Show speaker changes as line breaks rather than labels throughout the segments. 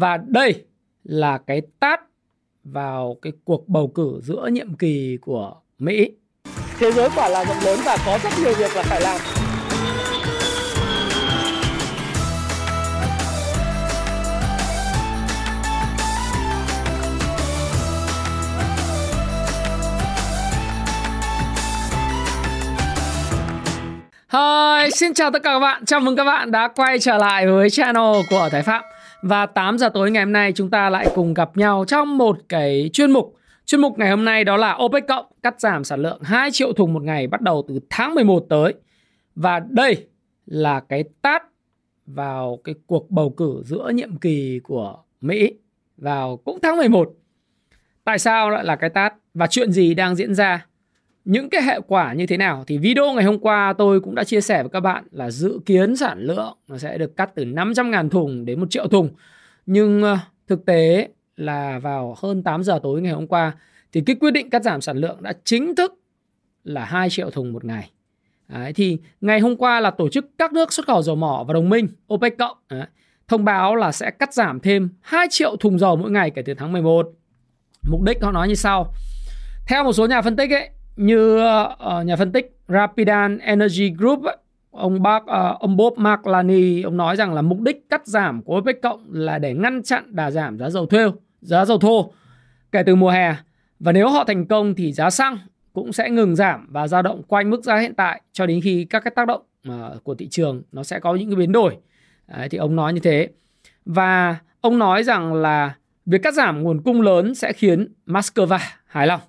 Và đây là cái tát vào cái cuộc bầu cử giữa nhiệm kỳ của Mỹ. Thế giới quả là rộng lớn và có rất nhiều việc là phải làm. Hi, xin chào tất cả các bạn. Chào mừng các bạn đã quay trở lại với channel của Thái Phạm. Và 8 giờ tối ngày hôm nay chúng ta lại cùng gặp nhau trong một cái chuyên mục. Chuyên mục ngày hôm nay đó là OPEC cộng cắt giảm sản lượng 2 triệu thùng một ngày bắt đầu từ tháng 11 tới. Và đây là cái tát vào cái cuộc bầu cử giữa nhiệm kỳ của Mỹ vào cũng tháng 11. Tại sao lại là cái tát và chuyện gì đang diễn ra? Những cái hệ quả như thế nào thì video ngày hôm qua tôi cũng đã chia sẻ với các bạn là dự kiến sản lượng nó sẽ được cắt từ 500.000 thùng đến 1 triệu thùng. Nhưng ờ, thực tế là vào hơn 8 giờ tối ngày hôm qua thì cái quyết định cắt giảm sản lượng đã chính thức là 2 triệu thùng một ngày. Đấy, thì ngày hôm qua là tổ chức các nước xuất khẩu dầu mỏ và đồng minh OPEC cộng đấy, thông báo là sẽ cắt giảm thêm 2 triệu thùng dầu mỗi ngày kể từ tháng 11. Mục đích họ nói như sau. Theo một số nhà phân tích ấy như uh, nhà phân tích Rapidan Energy Group ông bác uh, ông Bob McLany ông nói rằng là mục đích cắt giảm của OPEC cộng là để ngăn chặn đà giảm giá dầu thô giá dầu thô kể từ mùa hè. Và nếu họ thành công thì giá xăng cũng sẽ ngừng giảm và dao động quanh mức giá hiện tại cho đến khi các cái tác động uh, của thị trường nó sẽ có những cái biến đổi. Đấy, thì ông nói như thế. Và ông nói rằng là việc cắt giảm nguồn cung lớn sẽ khiến Moscow hài lòng.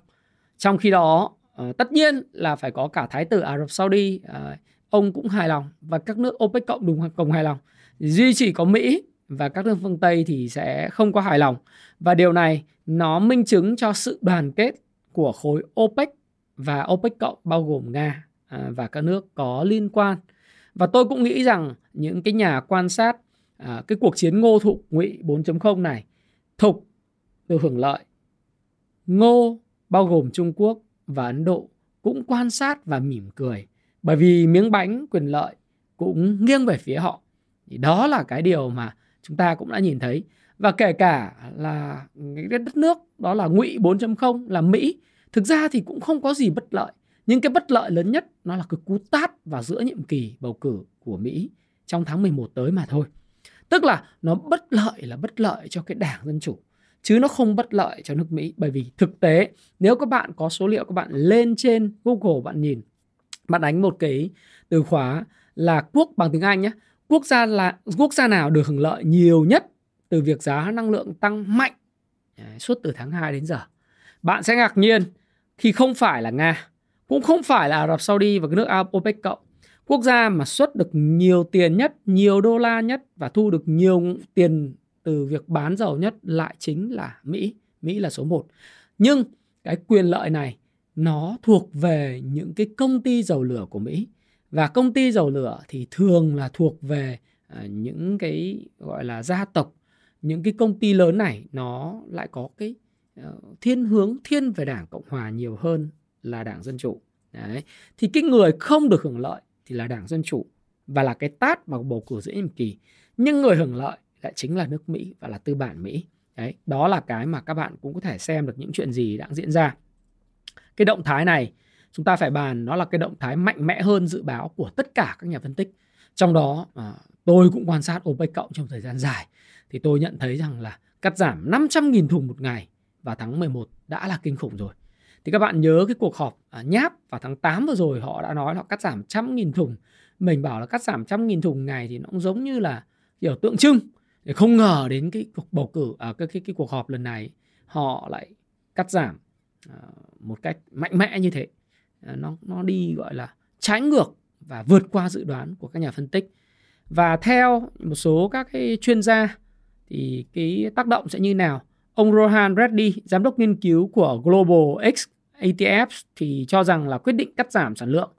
Trong khi đó Ờ, tất nhiên là phải có cả thái tử Ả Rập Saudi à, ông cũng hài lòng và các nước OPEC cộng đồng cùng hài lòng. Duy chỉ có Mỹ và các nước phương Tây thì sẽ không có hài lòng. Và điều này nó minh chứng cho sự đoàn kết của khối OPEC và OPEC cộng bao gồm Nga à, và các nước có liên quan. Và tôi cũng nghĩ rằng những cái nhà quan sát à, cái cuộc chiến ngô thục ngụy 4.0 này thục từ hưởng lợi. Ngô bao gồm Trung Quốc và Ấn Độ cũng quan sát và mỉm cười, bởi vì miếng bánh quyền lợi cũng nghiêng về phía họ. Thì đó là cái điều mà chúng ta cũng đã nhìn thấy và kể cả là cái đất nước đó là ngụy 4.0 là Mỹ, thực ra thì cũng không có gì bất lợi nhưng cái bất lợi lớn nhất nó là cái cú tát vào giữa nhiệm kỳ bầu cử của Mỹ trong tháng 11 tới mà thôi. Tức là nó bất lợi là bất lợi cho cái đảng Dân Chủ chứ nó không bất lợi cho nước Mỹ. Bởi vì thực tế, nếu các bạn có số liệu các bạn lên trên Google, bạn nhìn, bạn đánh một cái từ khóa là quốc, bằng tiếng Anh nhé quốc gia là, quốc gia nào được hưởng lợi nhiều nhất từ việc giá năng lượng tăng mạnh? Suốt từ tháng 2 đến giờ. Bạn sẽ ngạc nhiên khi không phải là Nga, cũng không phải là Ả Rập Saudi và các nước OPEC cộng. Quốc gia mà xuất được nhiều tiền nhất, nhiều đô la nhất và thu được nhiều tiền từ việc bán dầu nhất lại chính là Mỹ. Mỹ là số 1. Nhưng cái quyền lợi này nó thuộc về những cái công ty dầu lửa của Mỹ. Và công ty dầu lửa thì thường là thuộc về à, những cái gọi là gia tộc, những cái công ty lớn này nó lại có cái uh, thiên hướng thiên về Đảng Cộng Hòa nhiều hơn là Đảng Dân Chủ. Đấy. Thì cái người không được hưởng lợi thì là Đảng Dân Chủ và là cái tát mà bầu cử giữa nhiệm kỳ. Nhưng người hưởng lợi lại chính là nước Mỹ và là tư bản Mỹ. Đấy, đó là cái mà các bạn cũng có thể xem được những chuyện gì đang diễn ra. Cái động thái này chúng ta phải bàn nó là cái động thái mạnh mẽ hơn dự báo của tất cả các nhà phân tích. Trong đó à, tôi cũng quan sát OPEC cộng trong thời gian dài thì tôi nhận thấy rằng là cắt giảm 500.000 thùng một ngày vào tháng 11 đã là kinh khủng rồi. Thì các bạn nhớ cái cuộc họp à, nháp vào tháng 8 vừa rồi họ đã nói họ cắt giảm trăm nghìn thùng. Mình bảo là cắt giảm trăm nghìn thùng ngày thì nó cũng giống như là kiểu tượng trưng không ngờ đến cái cuộc bầu cử à, cái, cái cái cuộc họp lần này họ lại cắt giảm à, một cách mạnh mẽ như thế. À, nó nó đi gọi là trái ngược và vượt qua dự đoán của các nhà phân tích. Và theo một số các cái chuyên gia thì cái tác động sẽ như nào? Ông Rohan Reddy giám đốc nghiên cứu của Global X ATF thì cho rằng là quyết định cắt giảm sản lượng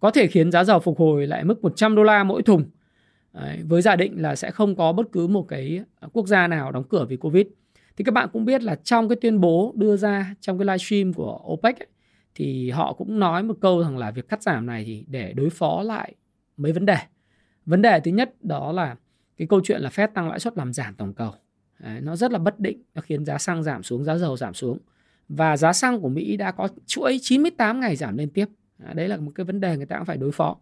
có thể khiến giá dầu phục hồi lại mức 100 đô la mỗi thùng. Đấy, với giả định là sẽ không có bất cứ một cái à, quốc gia nào đóng cửa vì Covid. Thì các bạn cũng biết là trong cái tuyên bố đưa ra trong cái livestream của OPEC ấy, thì họ cũng nói một câu rằng là việc cắt giảm này thì để đối phó lại mấy vấn đề. Vấn đề thứ nhất đó là cái câu chuyện là Fed tăng lãi suất làm giảm tổng cầu. Đấy, nó rất là bất định, nó khiến giá xăng giảm xuống, giá dầu giảm xuống. Và giá xăng của Mỹ đã có chuỗi 98 ngày giảm liên tiếp. Đấy là một cái vấn đề người ta cũng phải đối phó.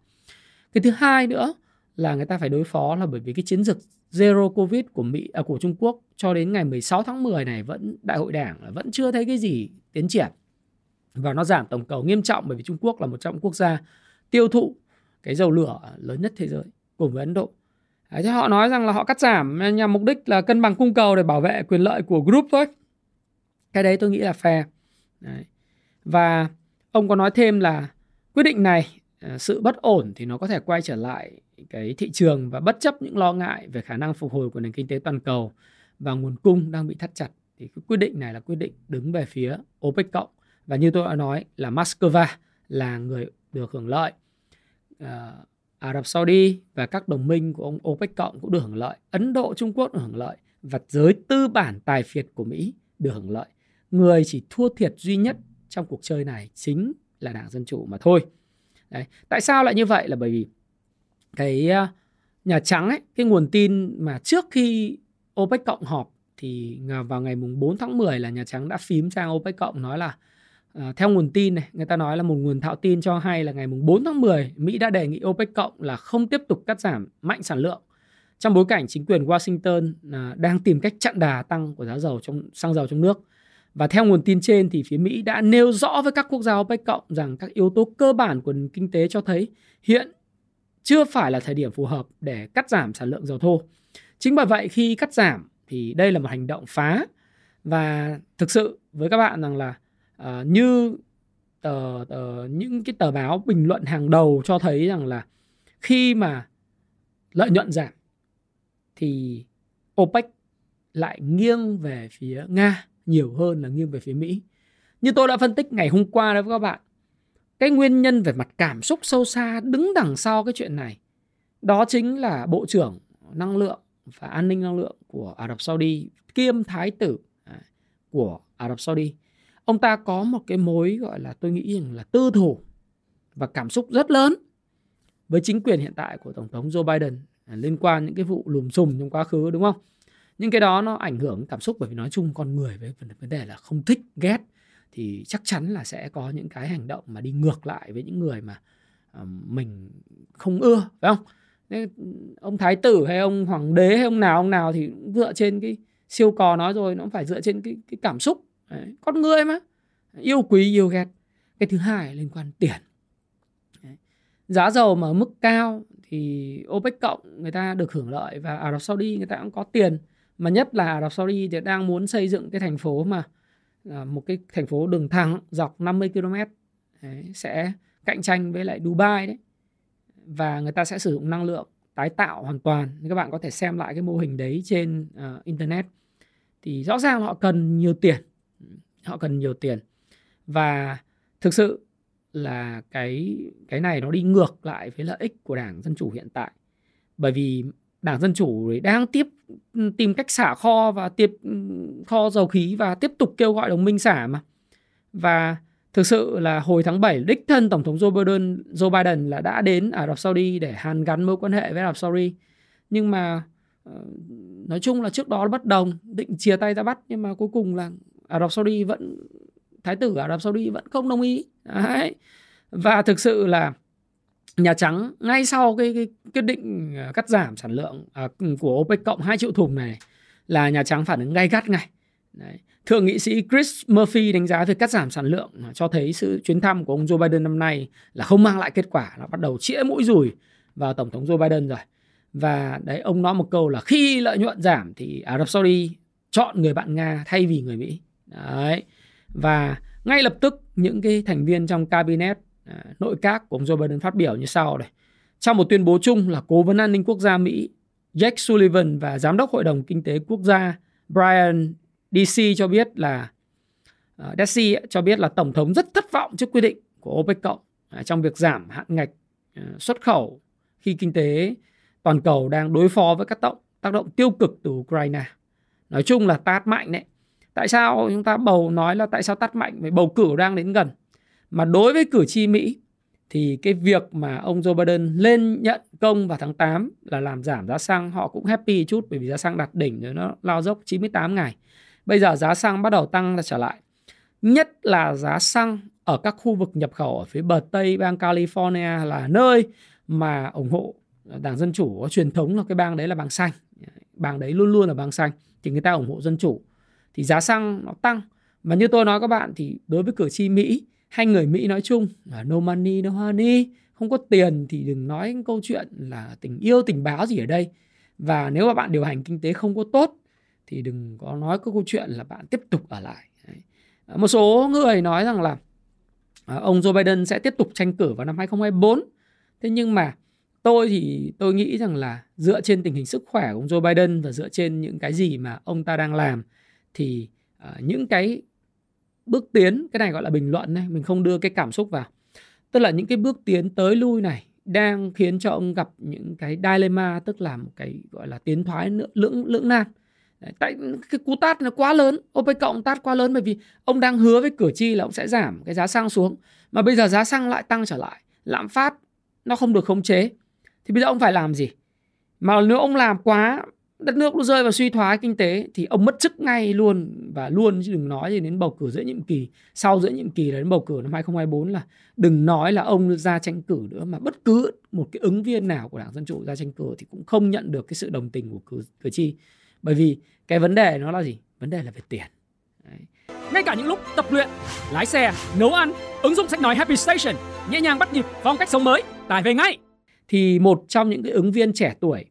Cái thứ hai nữa là người ta phải đối phó là bởi vì cái chiến dịch zero covid của Mỹ à, của Trung Quốc cho đến ngày 16 tháng 10 này vẫn đại hội đảng vẫn chưa thấy cái gì tiến triển và nó giảm tổng cầu nghiêm trọng bởi vì Trung Quốc là một trong quốc gia tiêu thụ cái dầu lửa lớn nhất thế giới cùng với Ấn Độ. Đấy, họ nói rằng là họ cắt giảm nhằm mục đích là cân bằng cung cầu để bảo vệ quyền lợi của group thôi. Cái đấy tôi nghĩ là fair. Đấy. Và ông có nói thêm là quyết định này Ờ, sự bất ổn thì nó có thể quay trở lại cái thị trường và bất chấp những lo ngại về khả năng phục hồi của nền kinh tế toàn cầu và nguồn cung đang bị thắt chặt thì cái quyết định này là quyết định đứng về phía OPEC cộng. Và như tôi đã nói là Moscow là người được hưởng lợi. À, Ả Rập Saudi và các đồng minh của ông OPEC cộng cũng được hưởng lợi. Ấn Độ Trung Quốc được hưởng lợi. Và giới tư bản tài phiệt của Mỹ được hưởng lợi. Người chỉ thua thiệt duy nhất trong cuộc chơi này chính là Đảng Dân Chủ mà thôi. Đấy. Tại sao lại như vậy là bởi vì cái ờ, Nhà Trắng ấy, cái nguồn tin mà trước khi OPEC cộng họp thì vào ngày mùng 4 tháng 10 là Nhà Trắng đã phím sang OPEC cộng nói là À, theo nguồn tin này, người ta nói là một nguồn thạo tin cho hay là ngày mùng 4 tháng 10, Mỹ đã đề nghị OPEC cộng là không tiếp tục cắt giảm mạnh sản lượng trong bối cảnh chính quyền Washington à, đang tìm cách chặn đà tăng của giá dầu trong xăng dầu trong nước. Và theo nguồn tin trên thì phía Mỹ đã nêu rõ với các quốc gia OPEC cộng rằng các yếu tố cơ bản của nền kinh tế cho thấy hiện chưa phải là thời điểm phù hợp để cắt giảm sản lượng dầu thô. Chính bởi vậy khi cắt giảm thì đây là một hành động phá và thực sự với các bạn rằng là uh, như tờ, tờ những cái tờ báo bình luận hàng đầu cho thấy rằng là khi mà lợi nhuận giảm thì OPEC lại nghiêng về phía Nga nhiều hơn là nghiêng về phía Mỹ. Như tôi đã phân tích ngày hôm qua đó với các bạn, cái nguyên nhân về mặt cảm xúc sâu xa đứng đằng sau cái chuyện này đó chính là Bộ trưởng Năng lượng và An ninh Năng lượng của Ả Rập Saudi kiêm Thái tử à, của Ả Rập Saudi ông ta có một cái mối gọi là tôi nghĩ rằng là tư thủ và cảm xúc rất lớn với chính quyền hiện tại của tổng thống Joe Biden liên quan những cái vụ lùm xùm trong quá khứ đúng không? Nhưng cái đó nó ảnh hưởng cảm xúc bởi vì nói chung con người với vấn đề là không thích ghét thì chắc chắn là sẽ có những cái hành động mà đi ngược lại với những người mà ờ, mình không ưa phải không? Nên ông thái tử hay ông hoàng đế hay ông nào ông nào thì dựa trên cái siêu cò nói rồi nó phải dựa trên cái cái cảm xúc Đấy, con người mà yêu quý yêu ghét cái thứ hai liên quan tiền Đấy. giá dầu mà ở mức cao thì OPEC cộng người ta được hưởng lợi và Ả Rập Saudi người ta cũng có tiền mà nhất là Ả Rập Saudi thì đang muốn xây dựng cái thành phố mà à, một cái thành phố đường thẳng dọc 50 km đấy, sẽ cạnh tranh với lại Dubai đấy. Và người ta sẽ sử dụng năng lượng tái tạo hoàn toàn. Nên các bạn có thể xem lại cái mô hình đấy trên uh, internet. Thì rõ ràng họ cần nhiều tiền. Họ cần nhiều tiền. Và thực sự là cái cái này nó đi ngược lại với lợi ích của đảng dân chủ hiện tại. Bởi vì đảng dân chủ đang tiếp ừ, tìm cách xả kho và tiếp ừ, kho dầu khí và tiếp tục kêu gọi đồng minh xả mà. Và thực sự là hồi tháng 7 đích thân tổng thống Joe Biden Joe Biden là đã đến Ả Rập Saudi để hàn gắn mối quan hệ với Ả Rập Saudi. Nhưng mà ờ, nói chung là trước đó bất đồng, định chia tay ra bắt, nhưng mà cuối cùng là Ả Rập Saudi vẫn, thái tử Ả Rập Saudi vẫn không đồng ý. Đấy. và thực sự là Nhà Trắng ngay sau cái, cái quyết định ờ, cắt giảm sản lượng à, của OPEC cộng 2 triệu thùng này là Nhà Trắng phản ứng gay gắt ngay. Đấy. Thượng nghị sĩ Chris Murphy đánh giá việc cắt giảm sản lượng cho thấy sự chuyến thăm của ông Joe Biden năm nay là không mang lại kết quả, là bắt đầu chĩa mũi rùi vào tổng thống Joe Biden rồi. Và đấy ông nói một câu là khi lợi nhuận giảm thì Ả Rập Saudi chọn người bạn Nga thay vì người Mỹ. Đấy. Và ngay lập tức những cái thành viên trong cabinet Ờ, nội các của ông Joe Biden phát biểu như sau này. Trong một tuyên bố chung là Cố vấn an ninh quốc gia Mỹ Jake Sullivan và Giám đốc Hội đồng Kinh tế Quốc gia Brian DC cho biết là ờ, uh, Desi cho biết là Tổng thống rất thất vọng trước quyết định của OPEC cộng uh, trong việc giảm hạn ngạch uh, xuất khẩu khi kinh tế toàn cầu đang đối phó với các động tác động tiêu cực từ Ukraine. Nói chung là tát mạnh đấy tại sao chúng ta bầu nói là tại sao tắt mạnh vì bầu cử đang đến gần mà đối với cử tri Mỹ, thì cái việc mà ông Joe Biden lên nhận công vào tháng 8 là làm giảm giá xăng, họ cũng happy chút bởi vì giá xăng đạt đỉnh rồi nó lao dốc 98 ngày. Bây giờ giá xăng bắt đầu tăng trở lại. Nhất là giá xăng ở các khu vực nhập khẩu ở phía bờ Tây bang California là nơi mà ủng hộ Đảng Dân Chủ có truyền thống là cái bang đấy là bang xanh. Bang đấy luôn luôn là bang xanh. Thì người ta ủng hộ Dân Chủ. Thì giá xăng nó tăng. Và như tôi nói các bạn, thì đối với cử tri Mỹ hay người Mỹ nói chung là no money, no honey. Không có tiền thì đừng nói câu chuyện là tình yêu, tình báo gì ở đây. Và nếu mà bạn điều hành kinh tế không có tốt thì đừng có nói cái câu chuyện là bạn tiếp tục ở lại. Ờ, một số người nói rằng là ờ, ông Joe Biden sẽ tiếp tục tranh cử vào năm 2024. Thế nhưng mà tôi thì tôi nghĩ rằng là dựa trên tình hình sức khỏe của ông Joe Biden và dựa trên những cái gì mà ông ta đang làm thì ờ, những cái bước tiến cái này gọi là bình luận này mình không đưa cái cảm xúc vào. Tức là những cái bước tiến tới lui này đang khiến cho ông gặp những cái dilemma tức là một cái gọi là tiến thoái lưỡng lưỡng nan. Đấy, tại cái cú tát nó quá lớn OPEC cộng tát quá lớn bởi vì ông đang hứa với cử tri là ông sẽ giảm cái giá xăng xuống. Mà bây giờ giá xăng lại tăng trở lại lạm phát nó không được khống chế. Thì bây giờ ông phải làm gì? Mà nếu ông làm quá đất nước nó rơi vào suy thoái kinh tế thì ông mất chức ngay luôn. Và luôn chứ đừng nói gì đến bầu cử giữa nhiệm kỳ sau giữa nhiệm kỳ là đến bầu cử năm 2024 là đừng nói là ông ra tranh cử nữa mà bất cứ một cái ứng viên nào của đảng dân chủ ra tranh cử thì cũng không nhận được cái sự đồng tình của cử, cử tri. Bởi vì cái vấn đề nó là gì? Vấn đề là về tiền. Đấy.
ngay cả những lúc tập luyện lái xe nấu ăn ứng dụng sách nói Happy Station nhẹ nhàng bắt nhịp phong cách sống mới tải về ngay.
Thì một trong những cái ứng viên trẻ tuổi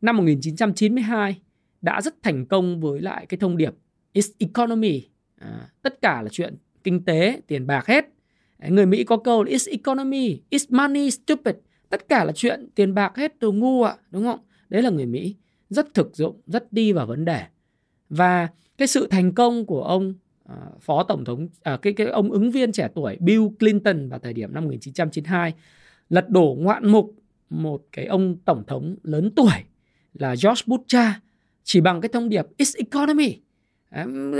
năm 1992 đã rất thành công với lại cái thông điệp It's economy. À, tất cả là chuyện kinh tế, tiền bạc hết. Người Mỹ có câu là It's economy, it's money, stupid. Tất cả là chuyện tiền bạc hết, tôi ngu ạ, đúng không? Đấy là người Mỹ. Rất thực dụng, rất đi vào vấn đề. Và cái sự thành công của ông à, phó tổng thống, à, cái, cái ông ứng viên trẻ tuổi Bill Clinton vào thời điểm năm 1992 lật đổ ngoạn mục một cái ông tổng thống lớn tuổi là George Bush cha chỉ bằng cái thông điệp It's economy.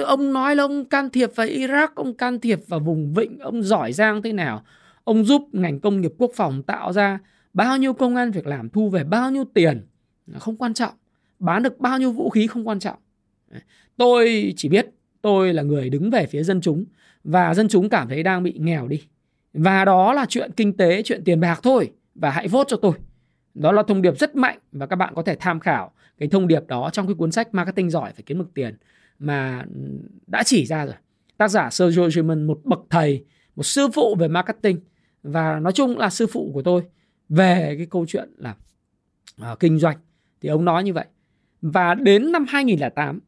Ông nói là ông can thiệp vào Iraq, ông can thiệp vào vùng vịnh, ông giỏi giang thế nào. Ông giúp ngành công nghiệp quốc phòng tạo ra bao nhiêu công an việc làm, thu về bao nhiêu tiền, không quan trọng. Bán được bao nhiêu vũ khí không quan trọng. Tôi chỉ biết tôi là người đứng về phía dân chúng và dân chúng cảm thấy đang bị nghèo đi. Và đó là chuyện kinh tế, chuyện tiền bạc thôi. Và hãy vote cho tôi. Đó là thông điệp rất mạnh và các bạn có thể tham khảo cái thông điệp đó trong cái cuốn sách Marketing giỏi phải kiếm được tiền mà đã chỉ ra rồi. Tác giả Sergio Sherman một bậc thầy, một sư phụ về marketing và nói chung là sư phụ của tôi về cái câu chuyện là uh, kinh doanh thì ông nói như vậy. Và đến năm 2008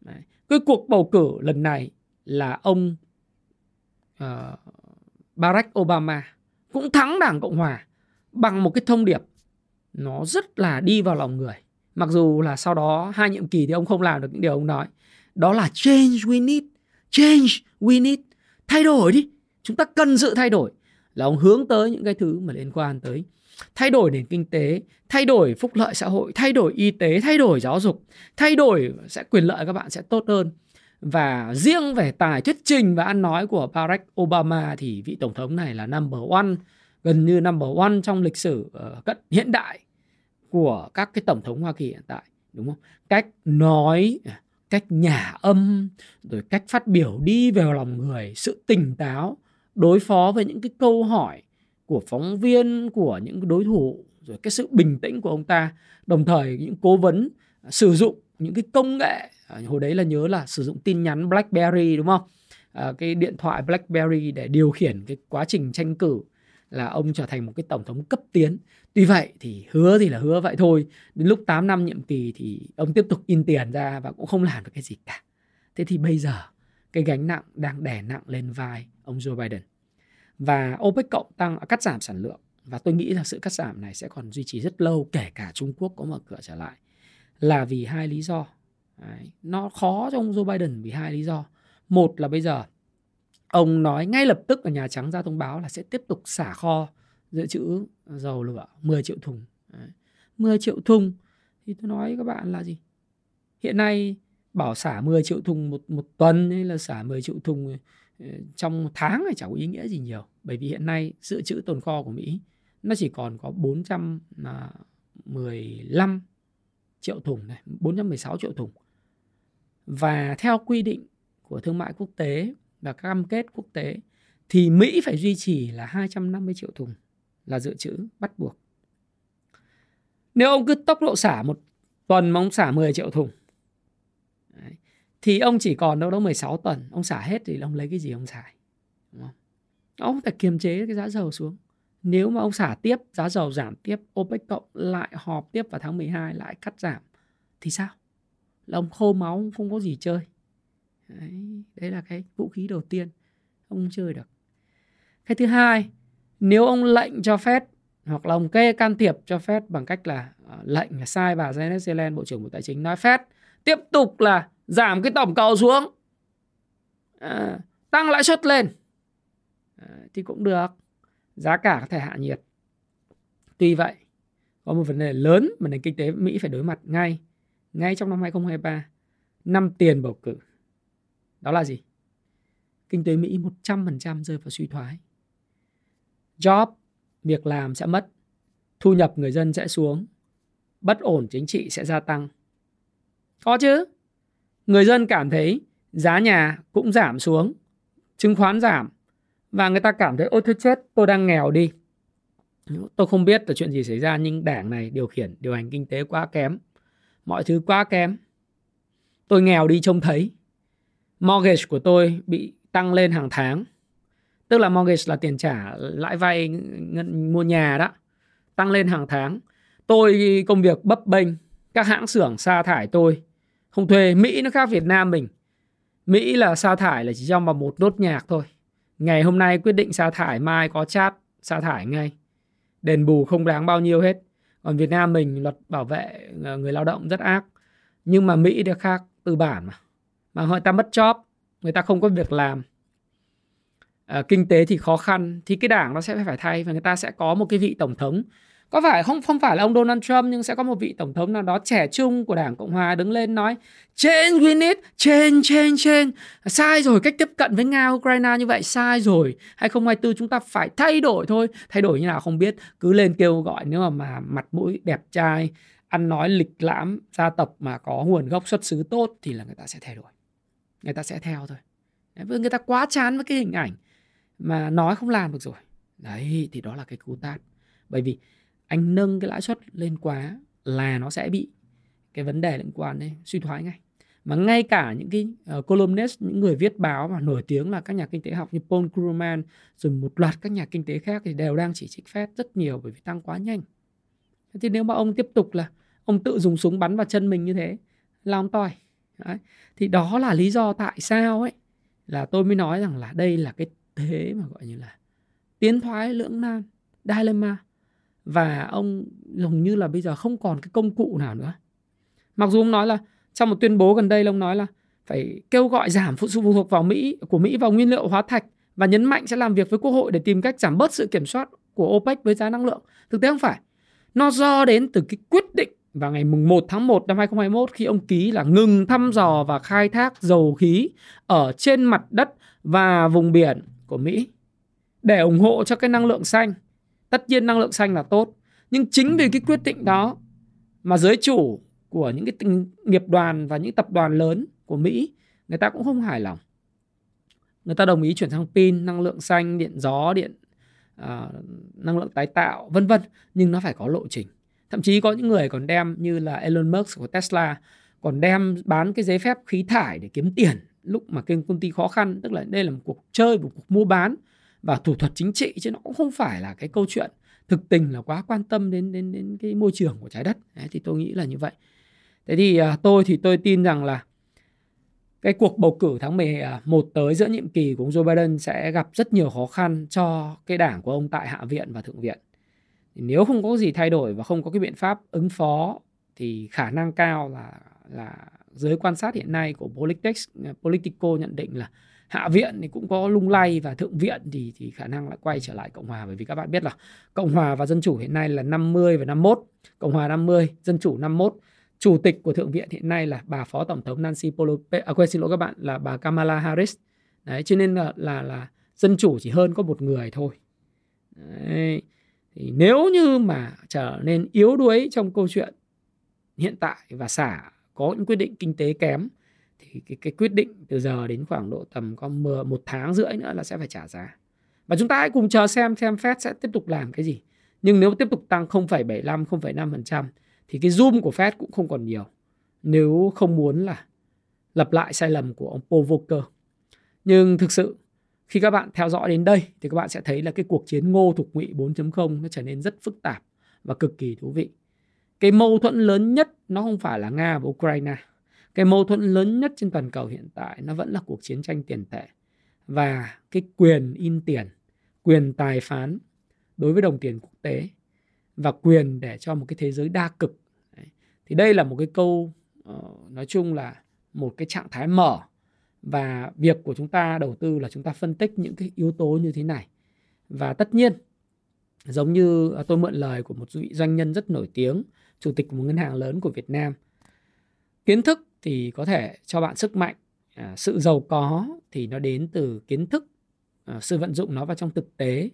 đấy, cái cuộc bầu cử lần này là ông uh, Barack Obama cũng thắng Đảng Cộng Hòa bằng một cái thông điệp nó rất là đi vào lòng người. Mặc dù là sau đó hai nhiệm kỳ thì ông không làm được những điều ông nói. Đó là change we need. Change we need. Thay đổi đi. Chúng ta cần sự thay đổi. Là ông hướng tới những cái thứ mà liên quan tới thay đổi nền kinh tế, thay đổi phúc lợi xã hội, thay đổi y tế, thay đổi giáo dục. Thay đổi sẽ quyền lợi các bạn sẽ tốt hơn. Và riêng về tài thuyết trình và ăn nói của Barack Obama thì vị tổng thống này là number one gần như number one trong lịch sử uh, cận hiện đại của các cái tổng thống Hoa Kỳ hiện tại đúng không? Cách nói, cách nhả âm, rồi cách phát biểu đi vào lòng người, sự tỉnh táo, đối phó với những cái câu hỏi của phóng viên, của những đối thủ, rồi cái sự bình tĩnh của ông ta, đồng thời những cố vấn ờ, sử dụng những cái công nghệ ờ, hồi đấy là nhớ là sử dụng tin nhắn BlackBerry đúng không? À, cái điện thoại BlackBerry để điều khiển cái quá trình tranh cử là ông trở thành một cái tổng thống cấp tiến. Tuy vậy thì hứa thì là hứa vậy thôi. Đến lúc 8 năm nhiệm kỳ thì ông tiếp tục in tiền ra và cũng không làm được cái gì cả. Thế thì bây giờ, cái gánh nặng đang đè nặng lên vai ông Joe Biden. Và OPEC cộng tăng à, cắt giảm sản lượng và tôi nghĩ là sự cắt giảm này sẽ còn duy trì rất lâu, kể cả Trung Quốc có mở cửa trở lại, là vì hai lý do. Đấy. Nó khó cho ông Joe Biden vì hai lý do. Một là bây giờ ông nói ngay lập tức ở Nhà Trắng ra thông báo là sẽ tiếp tục xả kho dự trữ dầu lửa 10 triệu thùng. Đấy. 10 triệu thùng thì tôi nói các bạn là gì? Hiện nay bảo xả 10 triệu thùng một một tuần hay là xả 10 triệu thùng ờ, trong tháng thì chẳng có ý nghĩa gì nhiều bởi vì hiện nay dự trữ tồn kho của Mỹ nó chỉ còn có 415 à, triệu thùng này, 416 triệu thùng. Và theo quy định của thương mại quốc tế và các cam kết quốc tế thì Mỹ phải duy trì là 250 triệu thùng là dự trữ bắt buộc. Nếu ông cứ tốc độ xả một tuần mà ông xả 10 triệu thùng đấy, thì ông chỉ còn đâu đó 16 tuần, ông xả hết thì ông lấy cái gì ông xài. Đúng không? Ông phải kiềm chế cái giá dầu xuống. Nếu mà ông xả tiếp, giá dầu giảm tiếp, OPEC cộng lại họp tiếp vào tháng 12 lại cắt giảm thì sao? Là ông khô máu không có gì chơi. Đấy, đấy là cái vũ khí đầu tiên ông chơi được. Cái thứ hai, nếu ông lệnh cho phép hoặc là ông kê can thiệp cho phép bằng cách là uh, lệnh là sai bà Janet Yellen, Bộ trưởng Bộ Tài chính nói phép tiếp tục là giảm cái tổng cầu xuống, à, tăng lãi suất lên à, thì cũng được giá cả có thể hạ nhiệt. Tuy vậy, có một vấn đề lớn mà nền kinh tế Mỹ phải đối mặt ngay, ngay trong năm 2023, năm tiền bầu cử. Đó là gì? Kinh tế Mỹ 100% rơi vào suy thoái. Job, việc làm sẽ mất, thu nhập người dân sẽ xuống, bất ổn chính trị sẽ gia tăng. Có chứ. Người dân cảm thấy giá nhà cũng giảm xuống, chứng khoán giảm, và người ta cảm thấy ôi thôi chết tôi đang nghèo đi tôi không biết là chuyện gì xảy ra nhưng đảng này điều khiển điều hành kinh tế quá kém mọi thứ quá kém tôi nghèo đi trông thấy mortgage của tôi bị tăng lên hàng tháng tức là mortgage là tiền trả lãi vay ngân mua nhà đó tăng lên hàng tháng tôi công việc bấp bênh các hãng xưởng sa thải tôi không thuê mỹ nó khác việt nam mình mỹ là sa thải là chỉ trong vào một nốt nhạc thôi Ngày hôm nay quyết định sa thải, mai có chat sa thải ngay. Đền bù không đáng bao nhiêu hết. Còn Việt Nam mình luật bảo vệ ờ, người lao động rất ác. Nhưng mà Mỹ thì khác tư bản mà. Mà người ta mất job, người ta không có việc làm. À, kinh tế thì khó khăn thì cái đảng nó sẽ phải thay và người ta sẽ có một cái vị tổng thống. Có phải không không phải là ông Donald Trump nhưng sẽ có một vị tổng thống nào đó trẻ trung của Đảng Cộng hòa đứng lên nói change we need change change change. Sai rồi cách tiếp cận với Nga Ukraine như vậy sai rồi. 2024 chúng ta phải thay đổi thôi. Thay đổi như nào không biết. Cứ lên kêu gọi nếu mà, mà mặt mũi đẹp trai ăn nói lịch lãm gia tộc mà có nguồn gốc xuất xứ tốt thì là người ta sẽ thay đổi người ta sẽ theo thôi. Đấy, người ta quá chán với cái hình ảnh mà nói không làm được rồi. Đấy thì đó là cái cú tát. Bởi vì anh nâng cái lãi suất lên quá là nó sẽ bị cái vấn đề liên quan đến suy thoái ngay. Mà ngay cả những cái uh, columnist những người viết báo mà nổi tiếng là các nhà kinh tế học như Paul Krugman rồi một loạt các nhà kinh tế khác thì đều đang chỉ trích Fed rất nhiều bởi vì tăng quá nhanh. Thì nếu mà ông tiếp tục là ông tự dùng súng bắn vào chân mình như thế là ông toi. Đấy. thì đó là lý do tại sao ấy, là tôi mới nói rằng là đây là cái thế mà gọi như là tiến thoái lưỡng nan, dilemma và ông dường như là bây giờ không còn cái công cụ nào nữa mặc dù ông nói là trong một tuyên bố gần đây ông nói là phải kêu gọi giảm phụ phụ thuộc vào Mỹ, của Mỹ vào nguyên liệu hóa thạch và nhấn mạnh sẽ làm việc với quốc hội để tìm cách giảm bớt sự kiểm soát của OPEC với giá năng lượng. Thực tế không phải. Nó do đến từ cái quyết định vào ngày mùng 1 tháng 1 năm 2021 khi ông ký là ngừng thăm dò và khai thác dầu khí ở trên mặt đất và vùng biển của Mỹ để ủng hộ cho cái năng lượng xanh. Tất nhiên năng lượng xanh là tốt nhưng chính vì cái quyết định đó mà giới chủ của những cái nghiệp đoàn và những tập đoàn lớn của Mỹ người ta cũng không hài lòng. Người ta đồng ý chuyển sang pin năng lượng xanh điện gió điện uh, năng lượng tái tạo vân vân nhưng nó phải có lộ trình thậm chí có những người còn đem như là Elon Musk của Tesla còn đem bán cái giấy phép khí thải để kiếm tiền lúc mà kênh công ty khó khăn. Tức là đây là một cuộc chơi một cuộc mua bán và thủ thuật chính trị chứ nó cũng không phải là cái câu chuyện thực tình là quá quan tâm đến đến đến cái môi trường của trái đất. Đấy, thì tôi nghĩ là như vậy. Thế thì à, tôi thì tôi tin rằng là cái cuộc bầu cử tháng 11 à, tới giữa nhiệm kỳ của ông Joe Biden sẽ gặp rất nhiều khó khăn cho cái đảng của ông tại Hạ viện và Thượng viện. Nếu không có gì thay đổi và không có cái biện pháp ứng phó thì khả năng cao là là giới quan sát hiện nay của Politics Politico nhận định là hạ viện thì cũng có lung lay và thượng viện thì thì khả năng lại quay trở lại cộng hòa. Bởi vì các bạn biết là cộng hòa và dân chủ hiện nay là 50 và 51 cộng hòa 50 dân chủ 51 chủ tịch của thượng viện hiện nay là bà phó tổng thống Nancy Pelosi à, quên xin lỗi các bạn là bà Kamala Harris. Đấy cho nên là là là dân chủ chỉ hơn có một người thôi. Đấy thì nếu như mà trở nên yếu đuối trong câu chuyện hiện tại và xả có những quyết định kinh tế kém thì cái, cái quyết định từ giờ đến khoảng độ tầm có mưa một tháng rưỡi nữa là sẽ phải trả giá. Và chúng ta hãy cùng chờ xem xem Fed sẽ tiếp tục làm cái gì. Nhưng nếu tiếp tục tăng 0,75 0,5% thì cái zoom của Fed cũng không còn nhiều. Nếu không muốn là lặp lại sai lầm của ông Paul Volcker. Nhưng thực sự khi các bạn theo dõi đến đây thì các bạn sẽ thấy là cái cuộc chiến ngô thục ngụy 4.0 nó trở nên rất phức tạp và cực kỳ thú vị. Cái mâu thuẫn lớn nhất nó không phải là Nga và Ukraine. Cái mâu thuẫn lớn nhất trên toàn cầu hiện tại nó vẫn là cuộc chiến tranh tiền tệ và cái quyền in tiền, quyền tài phán đối với đồng tiền quốc tế và quyền để cho một cái thế giới đa cực. Thì đây là một cái câu ờ, nói chung là một cái trạng thái mở và việc của chúng ta đầu tư là chúng ta phân tích những cái yếu tố như thế này. Và tất nhiên giống như à, tôi mượn lời của một vị doanh nhân rất nổi tiếng chủ tịch của một ngân hàng lớn của Việt Nam. Kiến thức thì có thể cho bạn sức mạnh à, sự giàu có thì nó đến từ kiến thức à, sự vận dụng nó vào trong thực tế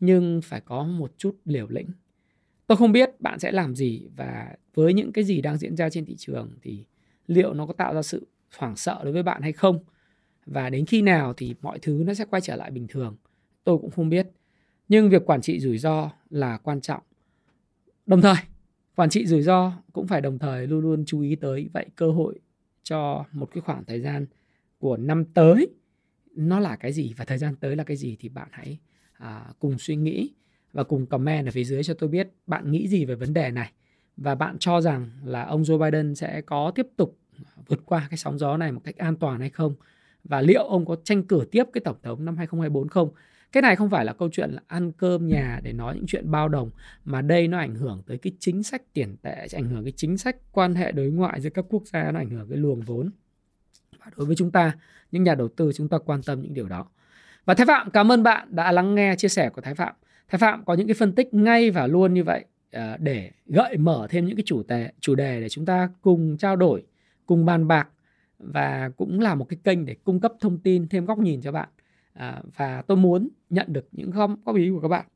nhưng phải có một chút liều lĩnh. Tôi không biết bạn sẽ làm gì và với những cái gì đang diễn ra trên thị trường thì liệu nó có tạo ra sự hoảng sợ đối với bạn hay không? Và đến khi nào thì mọi thứ nó sẽ quay trở lại bình thường? Tôi cũng không biết. Nhưng việc quản trị rủi ro là quan trọng. Đồng thời quản trị rủi ro cũng phải đồng thời luôn luôn chú ý tới vậy cơ hội cho một cái khoảng thời gian của năm tới. Nó là cái gì và thời gian tới là cái gì thì bạn hãy à, cùng suy nghĩ và cùng comment ở phía dưới cho tôi biết bạn nghĩ gì về vấn đề này. Và bạn cho rằng là ông Joe Biden sẽ có tiếp tục vượt qua cái sóng gió này một cách an toàn hay không? Và liệu ông có tranh cử tiếp cái tổng thống năm 2024 không cái này không phải là câu chuyện là ăn cơm nhà để nói những chuyện bao đồng, mà đây nó ảnh hưởng tới cái chính sách tiền tệ ảnh hưởng cái chính sách quan hệ đối ngoại giữa các quốc gia, nó ảnh hưởng cái luồng vốn. Và đối với chúng ta, những nhà đầu tư, chúng ta quan tâm những điều đó. Và Thái Phạm, cảm ơn bạn đã lắng nghe chia sẻ của Thái Phạm. Thái Phạm có những cái phân tích ngay và luôn như vậy ờ, để gợi mở thêm những cái chủ đề chủ đề để chúng ta cùng trao đổi cùng bàn bạc và cũng là một cái kênh để cung cấp thông tin thêm góc nhìn cho bạn. À, và tôi muốn nhận được những góp, góp ý của các bạn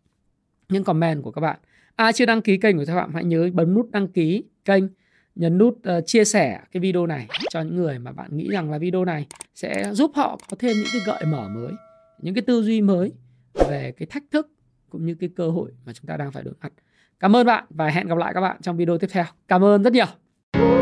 những comment của các bạn. Ai chưa đăng ký kênh của các bạn hãy nhớ bấm nút đăng ký kênh nhấn nút uh, chia sẻ cái video này cho những người mà bạn nghĩ rằng là video này sẽ giúp họ có thêm những cái gợi mở mới những cái tư duy mới về cái thách thức cũng như cái cơ hội mà chúng ta đang phải đối mặt. Cảm ơn bạn và hẹn gặp lại các bạn trong video tiếp theo. Cảm ơn rất nhiều!